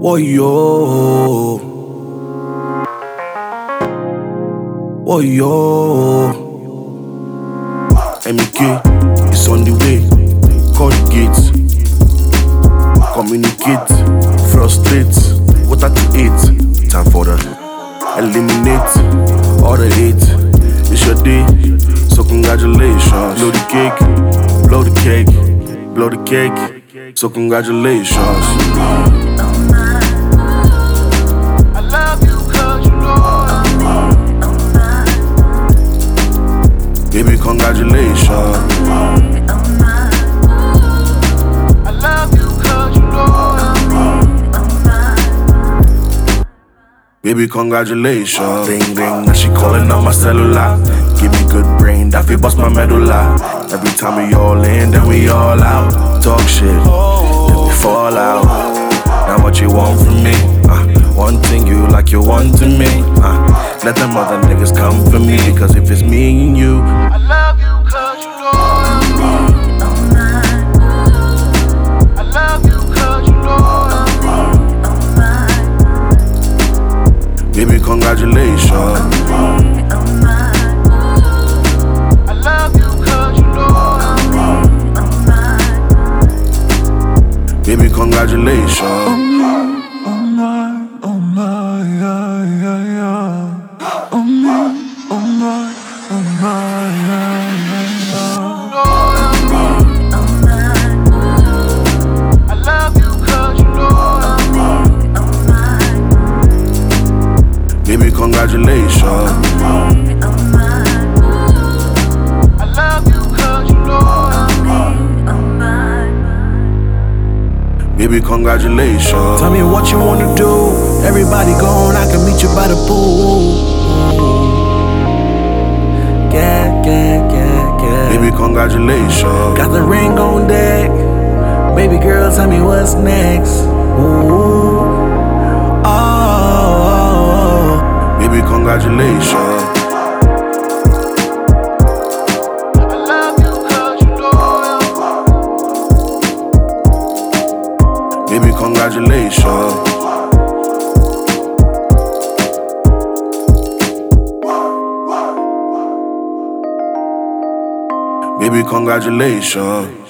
Woyo. Woyo. MEK is on the way. Gates. Communicate. Frustrate. Water to eat. Time for the eliminate all the hate. It's your day, so congratulations. Blow the cake, blow the cake, blow the cake. So congratulations. Congratulations. I love you 'cause you know Baby, congratulations. Ring ring, now she calling on my cellular. Give me good brain, that feel bust my medulla. Every time we all in, then we all out. Talk shit, then we fall out. Now what you want from me? Uh, wanting you like you wanting me. Uh, let them other niggas come for me, cause if it's me baby, congratulations. I love you 'cause you know I need I'm mine Baby, congratulations. I congratulations. I love you 'cause you know Baby, congratulations. Tell me what you wanna do. Everybody gone, I can meet you by the pool. Yeah, yeah, yeah, yeah. Baby, congratulations. Got the ring on deck. Baby girl, tell me what's next. Ooh. Congratulations. Baby, congratulations. Baby, congratulations.